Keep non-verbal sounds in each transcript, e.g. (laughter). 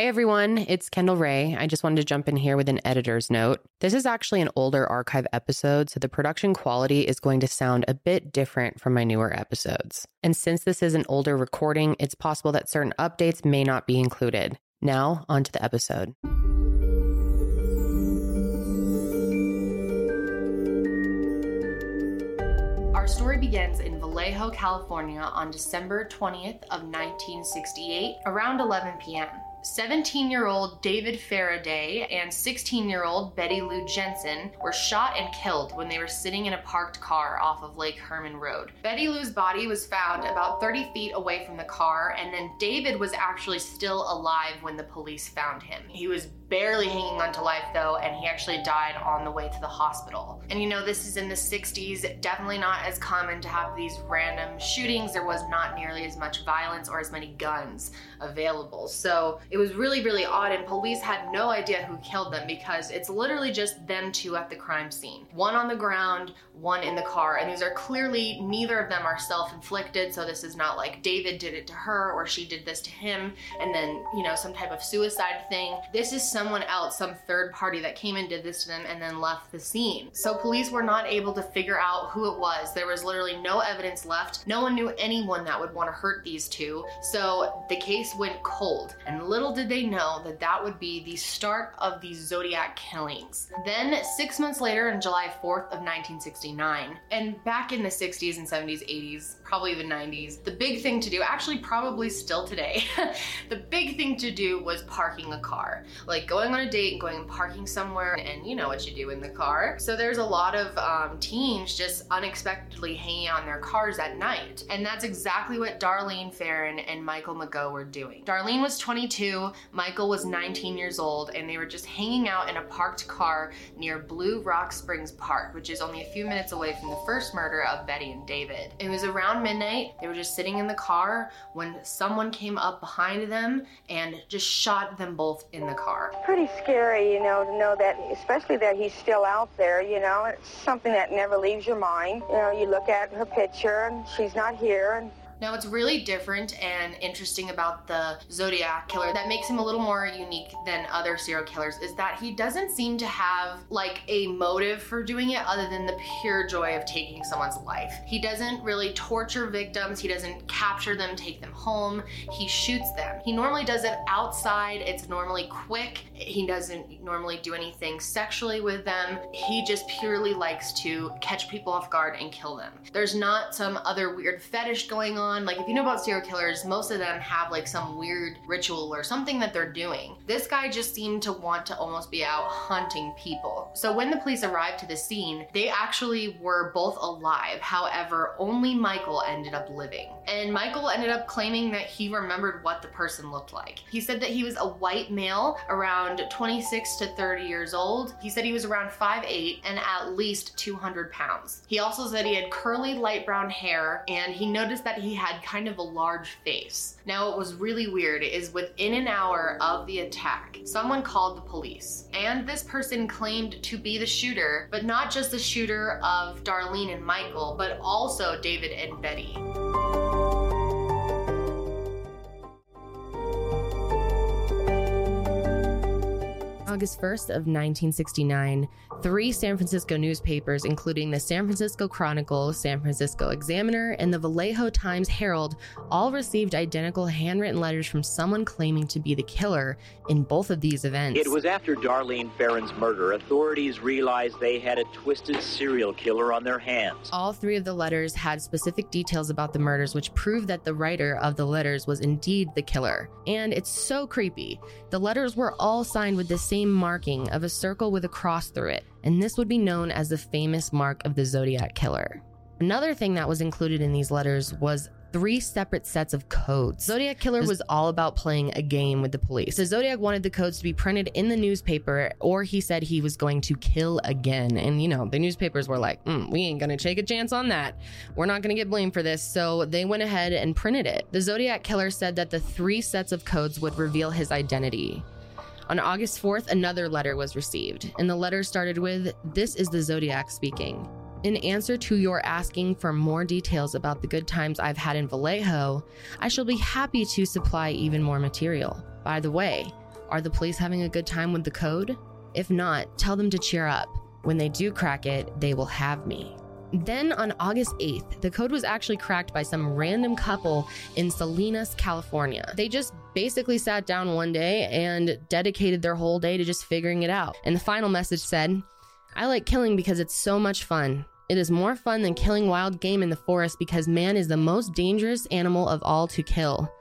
Hey everyone, it's Kendall Rae. I just wanted to jump in here with an editor's note. This is actually an older archive episode, so the production quality is going to sound a bit different from my newer episodes. And since this is an older recording, it's possible that certain updates may not be included. Now, on to the episode. Our story begins in Vallejo, California on December 20th of 1968 around 11 p.m. 17 year old David Faraday and 16 year old Betty Lou Jensen were shot and killed when they were sitting in a parked car off of Lake Herman Road. Betty Lou's body was found about 30 feet away from the car, and then David was actually still alive when the police found him. He was barely hanging on to life though, and he actually died on the way to the hospital. And you know, this is in the 60s, definitely not as common to have these random shootings. There was not nearly as much violence or as many guns available. So it was really, really odd, and police had no idea who killed them because it's literally just them two at the crime scene. One on the ground, one in the car, and these are clearly neither of them are self inflicted, so this is not like David did it to her or she did this to him, and then, you know, some type of suicide thing. This is someone else, some third party that came and did this to them and then left the scene. So police were not able to figure out who it was. There was literally no evidence left. No one knew anyone that would want to hurt these two, so the case went cold, and little did they know that that would be the start of the Zodiac killings. Then, six months later, on July 4th of 1969, and back in the 60s and 70s, 80s, probably the 90s, the big thing to do, actually probably still today, (laughs) the big thing to do was parking a car. Like going on a date and going and parking somewhere, and you know what you do in the car. So there's a lot of um, teens just unexpectedly hanging on their cars at night. And that's exactly what Darlene Ferrin and Michael Mageau were doing. Darlene was 22 Michael was 19 years old, and they were just hanging out in a parked car near Blue Rock Springs Park, which is only a few minutes away from the first murder of Betty and David. It was around midnight. They were just sitting in the car when someone came up behind them and just shot them both in the car. Pretty scary, you know, to know that, especially that he's still out there, you know. It's something that never leaves your mind. You know, you look at her picture and she's not here, and now, what's really different and interesting about the Zodiac killer that makes him a little more unique than other serial killers is that he doesn't seem to have like a motive for doing it other than the pure joy of taking someone's life. He doesn't really torture victims, he doesn't capture them, take them home, he shoots them. He normally does it outside, it's normally quick, he doesn't normally do anything sexually with them. He just purely likes to catch people off guard and kill them. There's not some other weird fetish going on on. Like, if you know about serial killers, most of them have like some weird ritual or something that they're doing. This guy just seemed to want to almost be out hunting people. So when the police arrived to the scene, they actually were both alive. However, only Michael ended up living. And Michael ended up claiming that he remembered what the person looked like. He said that he was a white male around 26 to 30 years old. He said he was around 5'8 and at least 200 pounds. He also said he had curly light brown hair and he noticed that he had kind of a large face. Now, what was really weird is within an hour of the attack, someone called the police. And this person claimed to be the shooter, but not just the shooter of Darlene and Michael, but also David and Betty. August 1st of 1969, three San Francisco newspapers, including the San Francisco Chronicle, San Francisco Examiner, and the Vallejo Times Herald, all received identical handwritten letters from someone claiming to be the killer in both of these events. It was after Darlene Ferrin's murder, authorities realized they had a twisted serial killer on their hands. All three of the letters had specific details about the murders, which proved that the writer of the letters was indeed the killer. And it's so creepy. The letters were all signed with the same same marking of a circle with a cross through it, and this would be known as the famous mark of the Zodiac Killer. Another thing that was included in these letters was three separate sets of codes. Zodiac Killer was all about playing a game with the police. So Zodiac wanted the codes to be printed in the newspaper, or he said he was going to kill again. And you know, the newspapers were like, mm, we ain't gonna take a chance on that. We're not gonna get blamed for this. So they went ahead and printed it. The Zodiac Killer said that the three sets of codes would reveal his identity. On August 4th, another letter was received, and the letter started with This is the Zodiac speaking. In answer to your asking for more details about the good times I've had in Vallejo, I shall be happy to supply even more material. By the way, Are the police having a good time with the code? If not, tell them to cheer up. When they do crack it, they will have me. Then on August 8th, the code was actually cracked by some random couple in Salinas, California. They just basically sat down one day and dedicated their whole day to just figuring it out. And the final message said, I like killing because it's so much fun. It is more fun than killing wild game in the forest because man is the most dangerous animal of all to kill.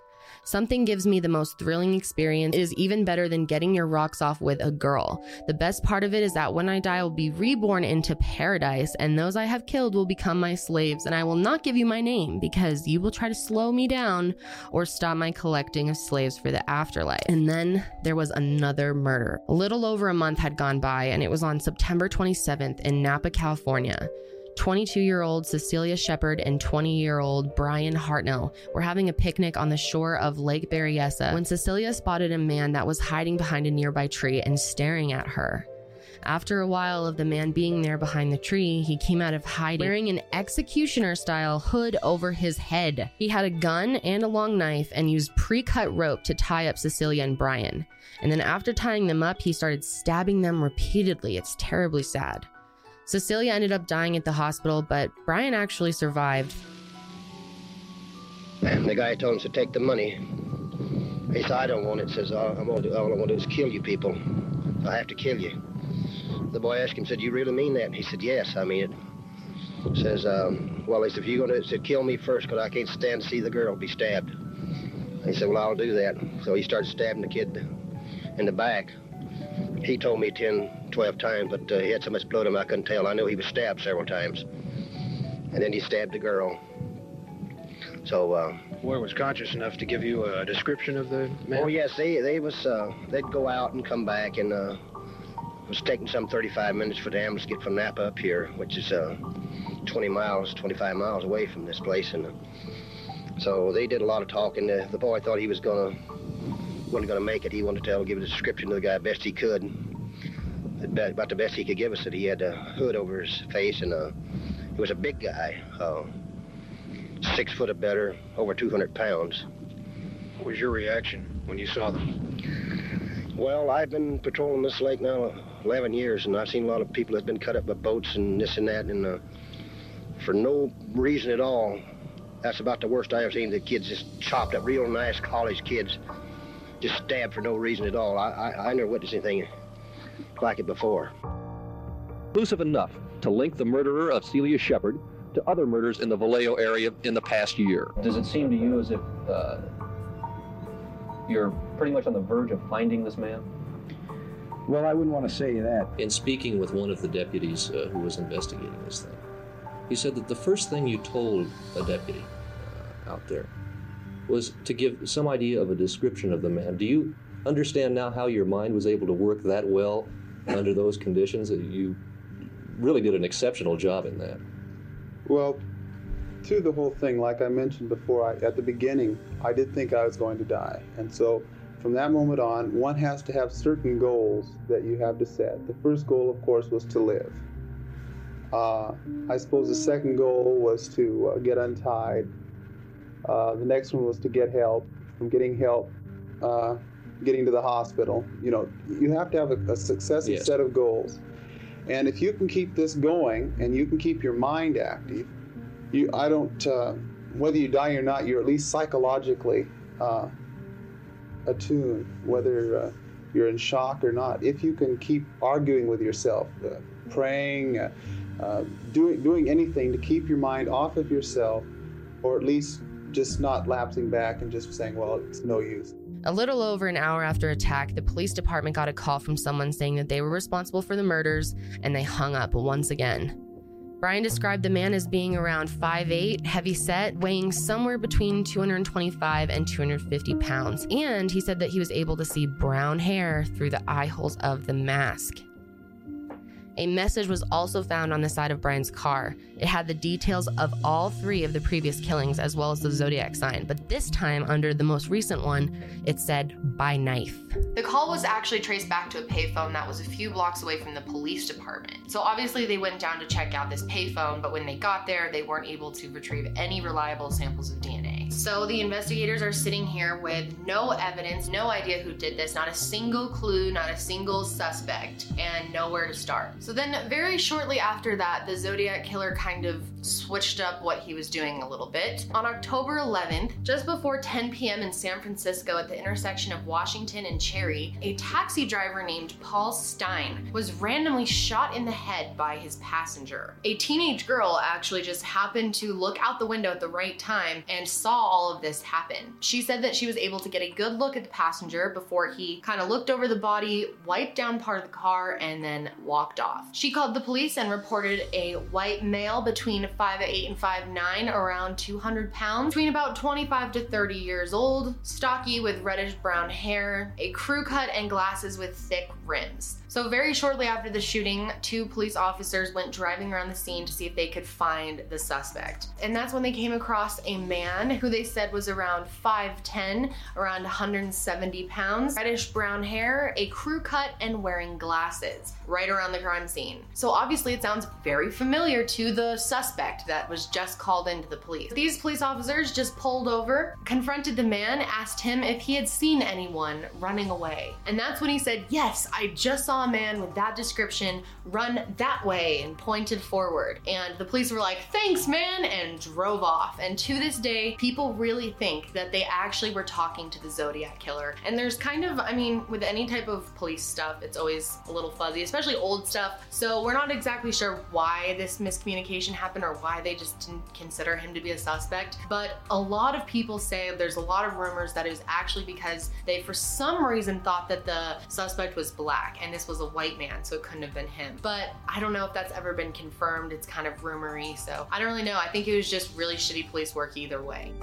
Something gives me the most thrilling experience. It is even better than getting your rocks off with a girl. The best part of it is that when I die, I will be reborn into paradise, and those I have killed will become my slaves, and I will not give you my name because you will try to slow me down or stop my collecting of slaves for the afterlife. And then there was another murder. A little over a month had gone by, and it was on September 27th in Napa, California. 22 year old Cecilia Shepard and 20 year old Brian Hartnell were having a picnic on the shore of Lake Berryessa when Cecilia spotted a man that was hiding behind a nearby tree and staring at her. After a while of the man being there behind the tree, he came out of hiding wearing an executioner style hood over his head. He had a gun and a long knife and used pre cut rope to tie up Cecilia and Brian. And then after tying them up, he started stabbing them repeatedly. It's terribly sad. Cecilia ended up dying at the hospital, but Brian actually survived. The guy told him to take the money. He said, I don't want it. Says, all, I'm all, all I want to do is kill you people. I have to kill you. The boy asked him, said, you really mean that? And he said, yes, I mean it. Says, um, well, he said, if you're going to, said, kill me first, because I can't stand to see the girl be stabbed. He said, well, I'll do that. So he started stabbing the kid in the back. He told me 10, 12 times, but uh, he had so much blood on him I couldn't tell. I knew he was stabbed several times. And then he stabbed the girl. So, uh, Boy was conscious enough to give you a description of the man? Oh, yes, they, they was, uh, they'd go out and come back, and uh, it was taking some 35 minutes for the ambulance to get from Napa up here, which is uh, 20 miles, 25 miles away from this place. And uh, so they did a lot of talking. The, the boy thought he was going to wasn't going to make it. He wanted to tell, give a description to the guy best he could. About the best he could give us that he had a hood over his face and uh, he was a big guy, uh, six foot or better, over 200 pounds. What was your reaction when you saw them? Well, I've been patrolling this lake now 11 years, and I've seen a lot of people that have been cut up by boats and this and that, and uh, for no reason at all, that's about the worst I ever seen. The kids just chopped up, real nice college kids, just stabbed for no reason at all. I, I, I never witnessed anything like it before. Conclusive enough to link the murderer of Celia Shepard to other murders in the Vallejo area in the past year. Does it seem to you as if uh, you're pretty much on the verge of finding this man? Well, I wouldn't want to say that. In speaking with one of the deputies uh, who was investigating this thing, he said that the first thing you told a deputy uh, out there was to give some idea of a description of the man. Do you understand now how your mind was able to work that well under those conditions? You really did an exceptional job in that. Well, through the whole thing, like I mentioned before, I, at the beginning, I did think I was going to die. And so from that moment on, one has to have certain goals that you have to set. The first goal, of course, was to live. Uh, I suppose the second goal was to uh, get untied. Uh, the next one was to get help. From getting help, uh, getting to the hospital. You know, you have to have a, a successive Yes. set of goals. And if you can keep this going and you can keep your mind active, you I don't uh, whether you die or not, you're at least psychologically uh, attuned, whether uh, you're in shock or not. If you can keep arguing with yourself, uh, praying, uh, uh, doing doing anything to keep your mind off of yourself, or at least just not lapsing back and just saying, well, it's no use. A little over an hour after attack, the police department got a call from someone saying that they were responsible for the murders and they hung up once again. Brian described the man as being around 5'8, heavy set, weighing somewhere between 225 and 250 pounds, and he said that he was able to see brown hair through the eye holes of the mask. A message was also found on the side of Brian's car. It had the details of all three of the previous killings as well as the zodiac sign, but this time, under the most recent one, it said by knife. The call was actually traced back to a payphone that was a few blocks away from the police department. So obviously, they went down to check out this payphone, but when they got there, they weren't able to retrieve any reliable samples of DNA. So the investigators are sitting here with no evidence, no idea who did this, not a single clue, not a single suspect, and nowhere to start. So then, very shortly after that, the Zodiac killer kind of switched up what he was doing a little bit. On October 11th, just before 10 p.m. in San Francisco at the intersection of Washington and Cherry, a taxi driver named Paul Stine was randomly shot in the head by his passenger. A teenage girl actually just happened to look out the window at the right time and saw all of this happen. She said that she was able to get a good look at the passenger before he kind of looked over the body, wiped down part of the car, and then walked off. She called the police and reported a white male between 5'8 and 5'9, around 200 pounds, between about 25 to 30 years old, stocky with reddish brown hair, a crew cut, and glasses with thick rims. So, very shortly after the shooting, two police officers went driving around the scene to see if they could find the suspect. And that's when they came across a man who they said was around 5'10, around 170 pounds, reddish brown hair, a crew cut, and wearing glasses right around the crime scene. So, obviously, it sounds very familiar to the suspect that was just called into the police. These police officers just pulled over, confronted the man, asked him if he had seen anyone running away. And that's when he said, Yes, I just saw a man with that description run that way and pointed forward. And the police were like, thanks, man, and drove off. And to this day, people really think that they actually were talking to the Zodiac killer. And there's kind of, I mean, with any type of police stuff, it's always a little fuzzy, especially old stuff. So we're not exactly sure why this miscommunication happened or why they just didn't consider him to be a suspect. But a lot of people say there's a lot of rumors that it was actually because they, for some reason, thought that the suspect was black and this was a white man, so it couldn't have been him. But I don't know if that's ever been confirmed. It's kind of rumory, so I don't really know. I think it was just really shitty police work either way.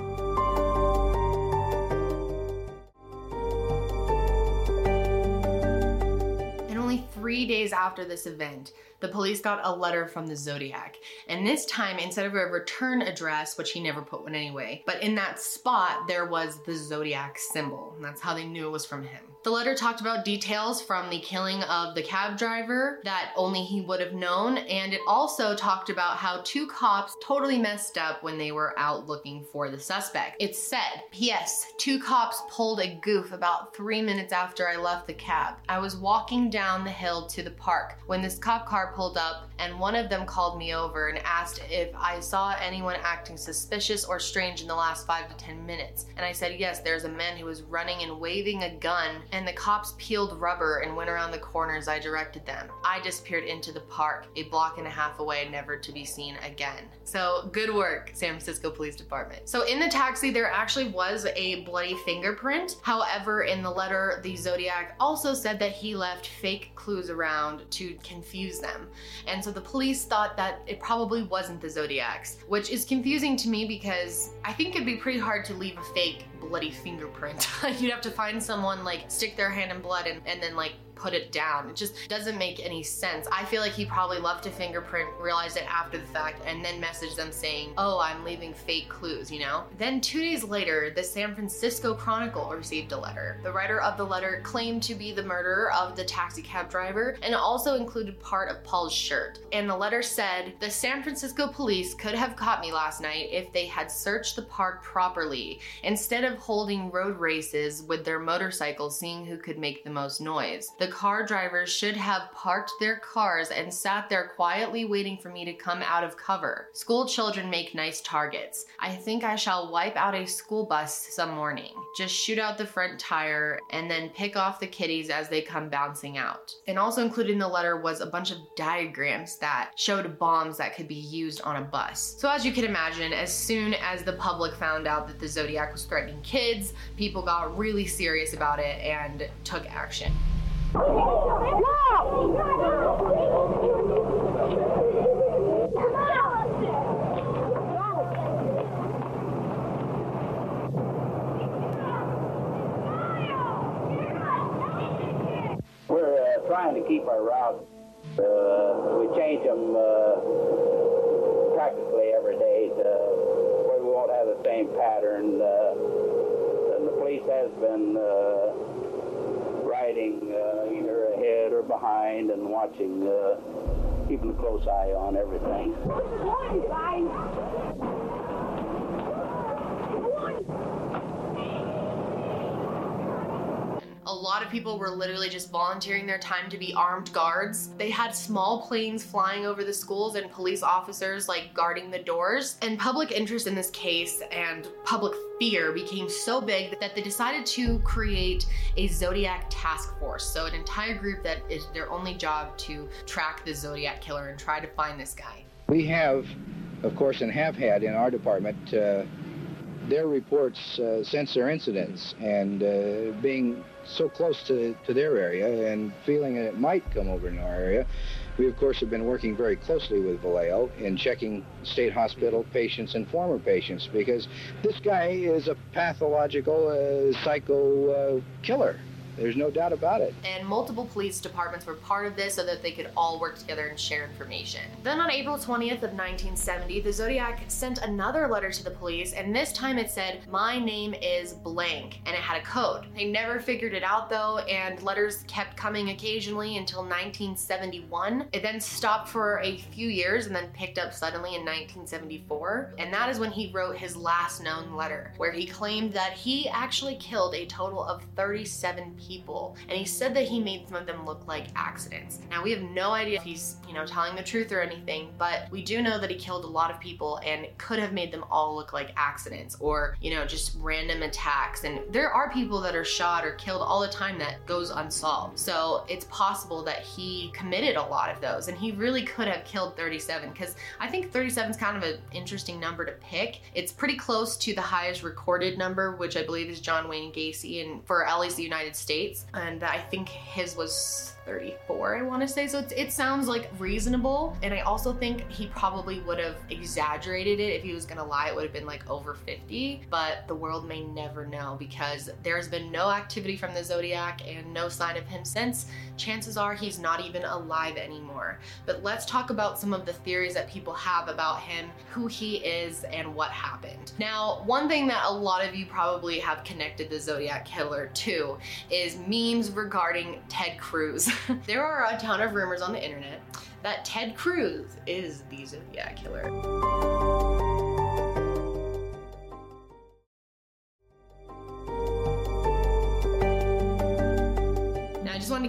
Three days after this event, the police got a letter from the Zodiac. And this time, instead of a return address, which he never put one anyway, but in that spot, there was the Zodiac symbol. And that's how they knew it was from him. The letter talked about details from the killing of the cab driver that only he would have known, and it also talked about how two cops totally messed up when they were out looking for the suspect. It said, P.S. Two cops pulled a goof about three minutes after I left the cab. I was walking down the hill to the park when this cop car pulled up, and one of them called me over and asked if I saw anyone acting suspicious or strange in the last five to ten minutes. And I said, Yes, there's a man who was running and waving a gun the cops peeled rubber and went around the corners I directed them. I disappeared into the park, a block and a half away, never to be seen again. So, good work, San Francisco Police Department. So, in the taxi, there actually was a bloody fingerprint. However, in the letter, the Zodiac also said that he left fake clues around to confuse them. And so the police thought that it probably wasn't the Zodiac's, which is confusing to me because I think it'd be pretty hard to leave a fake bloody fingerprint. (laughs) You'd have to find someone like stick their hand in blood and, and then like put it down. It just doesn't make any sense. I feel like he probably left a fingerprint, realized it after the fact, and then messaged them saying, Oh, I'm leaving fake clues, you know? Then two days later, the San Francisco Chronicle received a letter. The writer of the letter claimed to be the murderer of the taxi cab driver and also included part of Paul's shirt. And the letter said, The San Francisco police could have caught me last night if they had searched the park properly, instead of holding road races with their motorcycles, seeing who could make the most noise. The car drivers should have parked their cars and sat there quietly waiting for me to come out of cover. School children make nice targets. I think I shall wipe out a school bus some morning. Just shoot out the front tire and then pick off the kiddies as they come bouncing out. And also included in the letter was a bunch of diagrams that showed bombs that could be used on a bus. So as you can imagine, as soon as the public found out that the Zodiac was threatening kids, people got really serious about it and took action. We're uh, trying to keep our routes. Uh, we change them uh, practically every day to where we won't have the same pattern. Uh, and the police has been uh, either ahead or behind and watching, uh, keeping a close eye on everything. A lot of people were literally just volunteering their time to be armed guards. They had small planes flying over the schools and police officers like guarding the doors. And public interest in this case and public fear became so big that they decided to create a Zodiac task force. So, an entire group that is their only job to track the Zodiac killer and try to find this guy. We have, of course, and have had in our department uh, their reports uh, since their incidents and uh, being so close to, to their area and feeling that it might come over in our area. We, of course, have been working very closely with Vallejo in checking state hospital patients and former patients because this guy is a pathological uh, psycho uh, killer. There's no doubt about it. And multiple police departments were part of this so that they could all work together and share information. Then on April 20th of 1970, the Zodiac sent another letter to the police, and this time it said, My name is blank, and it had a code. They never figured it out though, and letters kept coming occasionally until 1971. It then stopped for a few years and then picked up suddenly in 1974, and that is when he wrote his last known letter, where he claimed that he actually killed a total of 37 people people, and he said that he made some of them look like accidents. Now, we have no idea if he's, you know, telling the truth or anything, but we do know that he killed a lot of people and could have made them all look like accidents or, you know, just random attacks. And there are people that are shot or killed all the time that goes unsolved. So it's possible that he committed a lot of those, and he really could have killed 37 because I think 37 is kind of an interesting number to pick. It's pretty close to the highest recorded number, which I believe is John Wayne Gacy, and for at least the United States States, and I think his was 34, I want to say. So it, it sounds like reasonable. And I also think he probably would have exaggerated it. If he was going to lie, it would have been like over 50. But the world may never know because there's been no activity from the Zodiac and no sign of him since. Chances are he's not even alive anymore. But let's talk about some of the theories that people have about him, who he is, and what happened. Now, one thing that a lot of you probably have connected the Zodiac Killer to is memes regarding Ted Cruz. (laughs) there are a ton of rumors on the internet that Ted Cruz is the Zodiac Killer.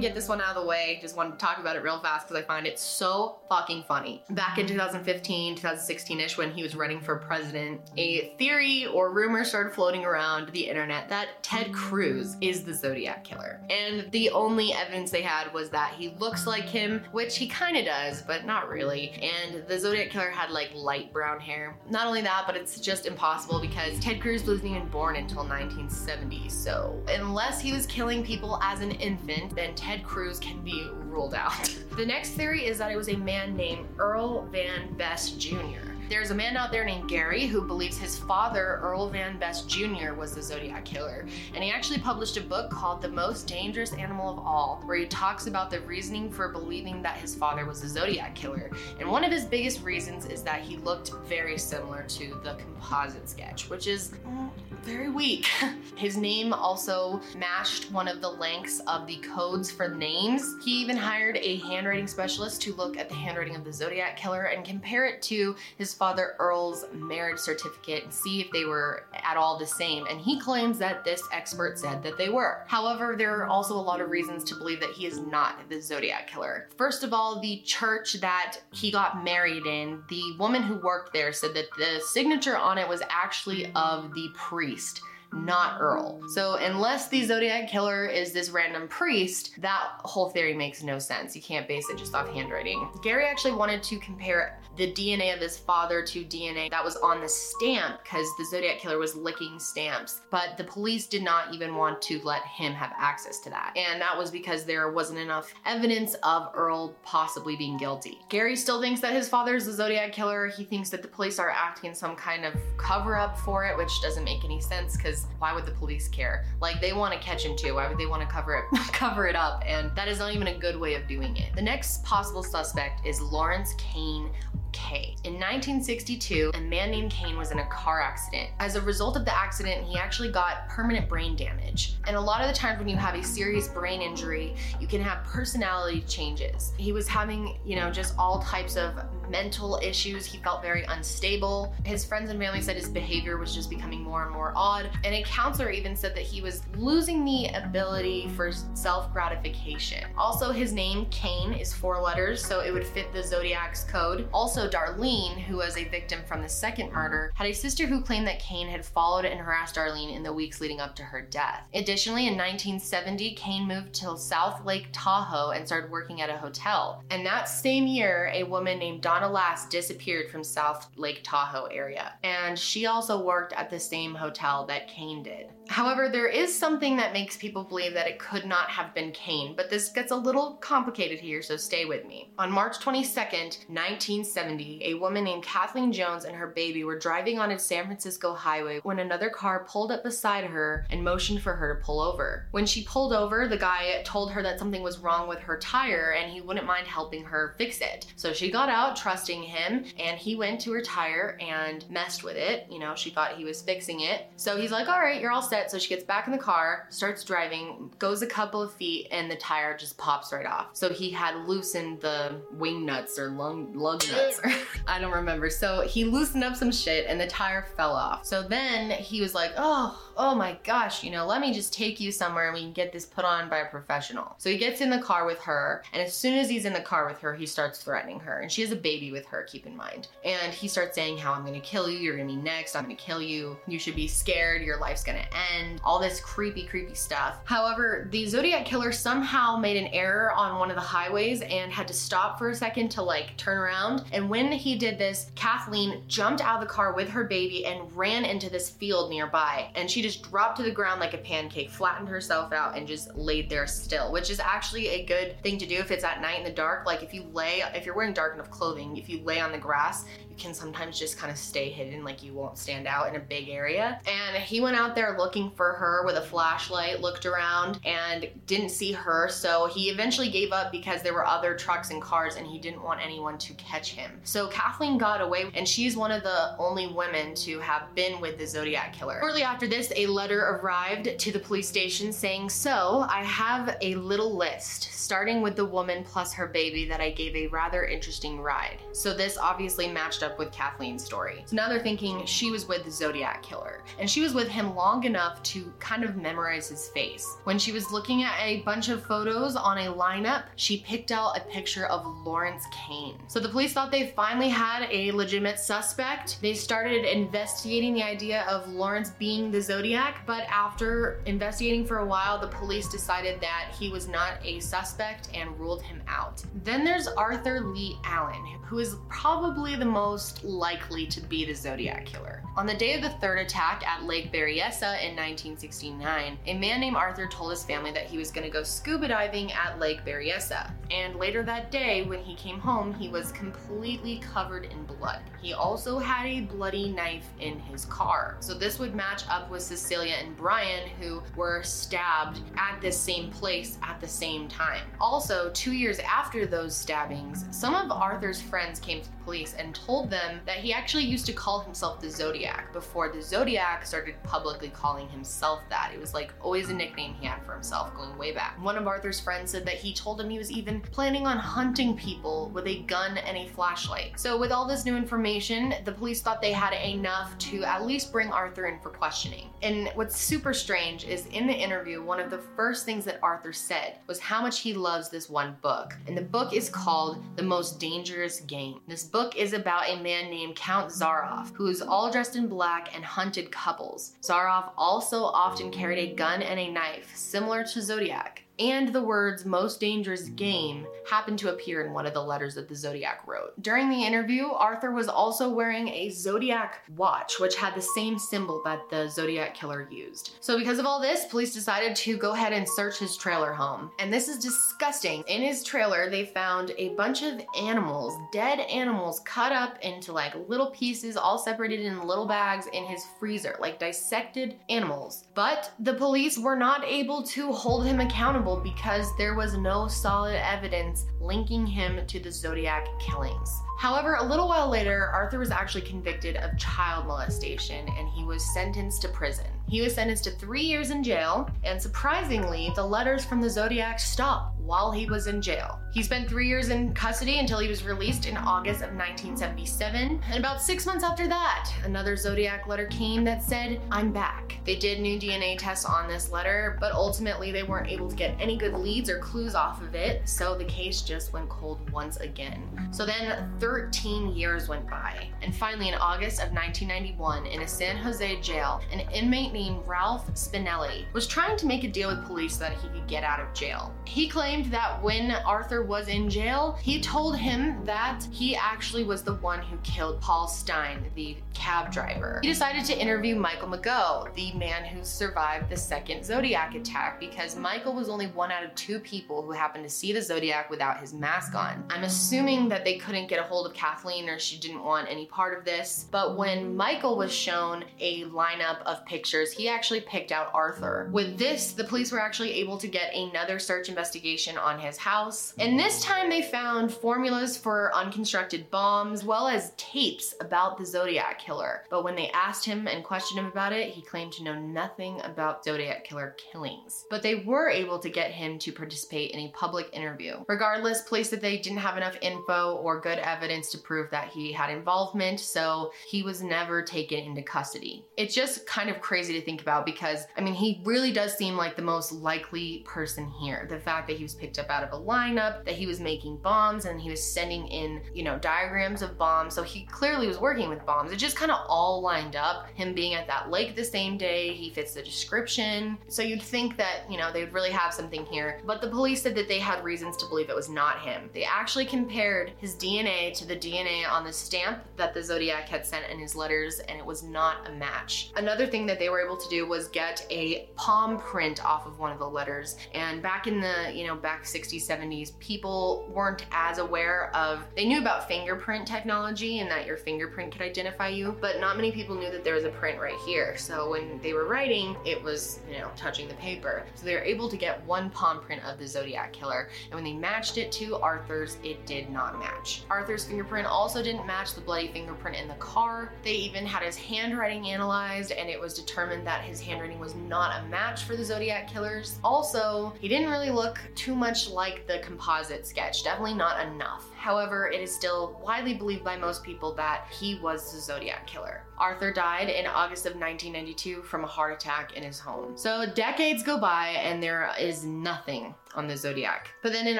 To get this one out of the way. Just wanted to talk about it real fast because I find it so fucking funny. Back in 2015, 2016 ish, when he was running for president, a theory or rumor started floating around the internet that Ted Cruz is the Zodiac Killer. And the only evidence they had was that he looks like him, which he kind of does, but not really. And the Zodiac Killer had like light brown hair. Not only that, but it's just impossible because Ted Cruz wasn't even born until 1970. So unless he was killing people as an infant, then Ted Cruz can be ruled out. (laughs) the next theory is that it was a man named Earl Van Best Jr. There's a man out there named Gary who believes his father, Earl Van Best Jr., was the Zodiac Killer. And he actually published a book called The Most Dangerous Animal of All, where he talks about the reasoning for believing that his father was the Zodiac Killer. And one of his biggest reasons is that he looked very similar to the composite sketch, which is mm, very weak. (laughs) his name also matched one of the lengths of the codes for names. He even hired a handwriting specialist to look at the handwriting of the Zodiac Killer and compare it to his father Earl's marriage certificate and see if they were at all the same, and he claims that this expert said that they were. However, there are also a lot of reasons to believe that he is not the Zodiac killer. First of all, the church that he got married in, the woman who worked there said that the signature on it was actually of the priest priest not Earl. So, unless the Zodiac Killer is this random priest, that whole theory makes no sense. You can't base it just off handwriting. Gary actually wanted to compare the DNA of his father to DNA that was on the stamp because the Zodiac Killer was licking stamps, but the police did not even want to let him have access to that. And that was because there wasn't enough evidence of Earl possibly being guilty. Gary still thinks that his father is the Zodiac Killer. He thinks that the police are acting in some kind of cover up for it, which doesn't make any sense because why would the police care? Like they want to catch him too. Why would they want to cover it (laughs) cover it up? And that is not even a good way of doing it. The next possible suspect is Lawrence Kane K. In 1962, a man named Kane was in a car accident. As a result of the accident, he actually got permanent brain damage. And a lot of the times when you have a serious brain injury, you can have personality changes. He was having, you know, just all types of mental issues. He felt very unstable. His friends and family said his behavior was just becoming more and more odd. And a counselor even said that he was losing the ability for self gratification. Also, his name, Kane, is four letters, so it would fit the Zodiac's code. Also, Darlene, who was a victim from the second murder, had a sister who claimed that Kane had followed and harassed Darlene in the weeks leading up to her death. Additionally, in 1970, Kane moved to South Lake Tahoe and started working at a hotel. And that same year, a woman named Donna Lass disappeared from South Lake Tahoe area. And she also worked at the same hotel that Kane did. However, there is something that makes people believe that it could not have been Kane, but this gets a little complicated here, so stay with me. On March 22nd, 1970, a woman named Kathleen Johns and her baby were driving on a San Francisco highway when another car pulled up beside her and motioned for her to pull over. When she pulled over, the guy told her that something was wrong with her tire and he wouldn't mind helping her fix it. So she got out, trusting him, and he went to her tire and messed with it. You know, she thought he was fixing it. So he's like, All right, you're all set so she gets back in the car, starts driving, goes a couple of feet, and the tire just pops right off. So he had loosened the wing nuts or lung lug nuts. (laughs) I don't remember. So he loosened up some shit and the tire fell off. So then he was like, oh, oh my gosh, you know, let me just take you somewhere and we can get this put on by a professional. So he gets in the car with her, and as soon as he's in the car with her, he starts threatening her. And she has a baby with her, keep in mind. And he starts saying how I'm gonna kill you, you're gonna be next, I'm gonna kill you, you should be scared, your life's gonna end, all this creepy, creepy stuff. However, the Zodiac killer somehow made an error on one of the highways and had to stop for a second to like turn around. And when he did this, Kathleen jumped out of the car with her baby and ran into this field nearby. And she just dropped to the ground like a pancake, flattened herself out, and just laid there still, which is actually a good thing to do if it's at night in the dark. Like if you lay, if you're wearing dark enough clothing, if you lay on the grass, can sometimes just kind of stay hidden, like you won't stand out in a big area. And he went out there looking for her with a flashlight, looked around, and didn't see her. So he eventually gave up because there were other trucks and cars, and he didn't want anyone to catch him. So Kathleen got away, and she's one of the only women to have been with the Zodiac killer. Shortly after this, a letter arrived to the police station saying, So, I have a little list, starting with the woman plus her baby that I gave a rather interesting ride. So, this obviously matched up with Kathleen's story. So now they're thinking she was with the Zodiac killer, and she was with him long enough to kind of memorize his face. When she was looking at a bunch of photos on a lineup, she picked out a picture of Lawrence Kane. So the police thought they finally had a legitimate suspect. They started investigating the idea of Lawrence being the Zodiac, but after investigating for a while, the police decided that he was not a suspect and ruled him out. Then there's Arthur Lee Allen, who is probably the most likely to be the Zodiac killer. On the day of the third attack at Lake Berryessa in 1969, a man named Arthur told his family that he was going to go scuba diving at Lake Berryessa. And later that day, when he came home, he was completely covered in blood. He also had a bloody knife in his car. So this would match up with Cecilia and Brian, who were stabbed at this same place at the same time. Also, two years after those stabbings, some of Arthur's friends came to the police and told them that he actually used to call himself the Zodiac before the Zodiac started publicly calling himself that. It was like always a nickname he had for himself going way back. One of Arthur's friends said that he told him he was even planning on hunting people with a gun and a flashlight. So, with all this new information, the police thought they had enough to at least bring Arthur in for questioning. And what's super strange is in the interview, one of the first things that Arthur said was how much he loves this one book. And the book is called The Most Dangerous Game. This book is about a man named Count Zaroff, who is all dressed in black and hunted couples. Zaroff also often carried a gun and a knife, similar to Zodiac and the words most dangerous mm. game happened to appear in one of the letters that the Zodiac wrote. During the interview, Arthur was also wearing a Zodiac watch, which had the same symbol that the Zodiac killer used. So, because of all this, police decided to go ahead and search his trailer home. And this is disgusting. In his trailer, they found a bunch of animals, dead animals, cut up into like little pieces, all separated in little bags in his freezer, like dissected animals. But the police were not able to hold him accountable because there was no solid evidence linking him to the Zodiac killings. However, a little while later, Arthur was actually convicted of child molestation and he was sentenced to prison. He was sentenced to three years in jail, and surprisingly, the letters from the Zodiac stopped while he was in jail. He spent three years in custody until he was released in August of 1977. And about six months after that, another Zodiac letter came that said, I'm back. They did new DNA tests on this letter, but ultimately they weren't able to get any good leads or clues off of it, so the case just went cold once again. So then 13 years went by, and finally in August of 1991, in a San Jose jail, an inmate named Ralph Spinelli was trying to make a deal with police so that he could get out of jail. He claimed that when Arthur was in jail, he told him that he actually was the one who killed Paul Stine, the cab driver. He decided to interview Michael Mageau, the man who survived the second Zodiac attack, because Michael was only one out of two people who happened to see the Zodiac without his mask on. I'm assuming that they couldn't get a hold of Kathleen or she didn't want any part of this, but when Michael was shown a lineup of pictures, he actually picked out Arthur. With this, the police were actually able to get another search investigation on his house, and this time they found formulas for unconstructed bombs, as well as tapes about the Zodiac killer. But when they asked him and questioned him about it, he claimed to know nothing about Zodiac killer killings. But they were able to get him to participate in a public interview. Regardless, police said they didn't have enough info or good evidence to prove that he had involvement, so he was never taken into custody. It's just kind of crazy to think about because, I mean, he really does seem like the most likely person here. The fact that he was picked up out of a lineup, that he was making bombs, and he was sending in, you know, diagrams of bombs, so he clearly was working with bombs. It just kind of all lined up. Him being at that lake the same day, he fits the description. So you'd think that, you know, they would really have something here. But the police said that they had reasons to believe it was not him. They actually compared his DNA to the DNA on the stamp that the Zodiac had sent in his letters, and it was not a match. Another thing that they were able to do was get a palm print off of one of the letters. And back in the, you know, back 60s, 70s, people weren't as aware of, they knew about fingerprint technology and that your fingerprint could identify you, but not many people knew that there was a print right here. So when they were writing, it was, you know, touching the paper. So they were able to get one palm print of the Zodiac killer. And when they matched it to Arthur's, it did not match. Arthur's fingerprint also didn't match the bloody fingerprint in the car. They even had his handwriting analyzed and it was determined that his handwriting was not a match for the Zodiac killers. Also, he didn't really look too much like the composite sketch, definitely not enough. However, it is still widely believed by most people that he was the Zodiac killer. Arthur died in August of 1992 from a heart attack in his home. So decades go by and there is nothing on the Zodiac. But then in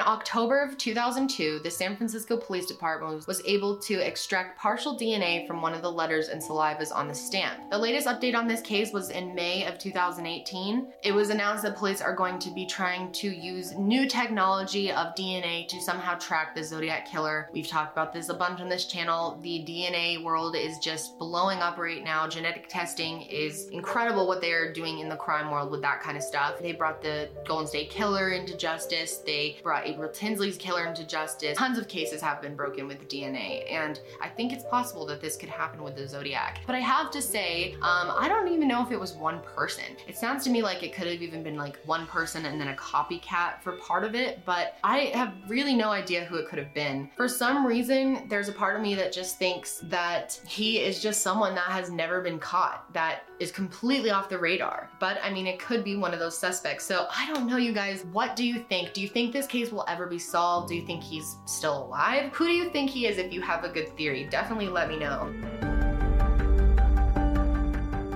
October of 2002, the San Francisco Police Department was able to extract partial DNA from one of the letters and salivas on the stamp. The latest update on this case was in May of 2018. It was announced that police are going to be trying to use new technology of DNA to somehow track the Zodiac killer. We've talked about this a bunch on this channel. The DNA world is just blowing up right now. Genetic testing is incredible what they are doing in the crime world with that kind of stuff. They brought the Golden State Killer into justice. They brought April Tinsley's killer into justice. Tons of cases have been broken with DNA, and I think it's possible that this could happen with the Zodiac. But I have to say, um, I don't even know if it was one person. It sounds to me like it could have even been like one person and then a copycat for part of it, but I have really no idea who it could have been. For some reason, there's a part of me that just thinks that he is just someone that has never been caught, that is completely off the radar. But I mean, it could be one of those suspects. So I don't know, you guys. What do you think? Do you think this case will ever be solved? Do you think he's still alive? Who do you think he is if you have a good theory? Definitely let me know.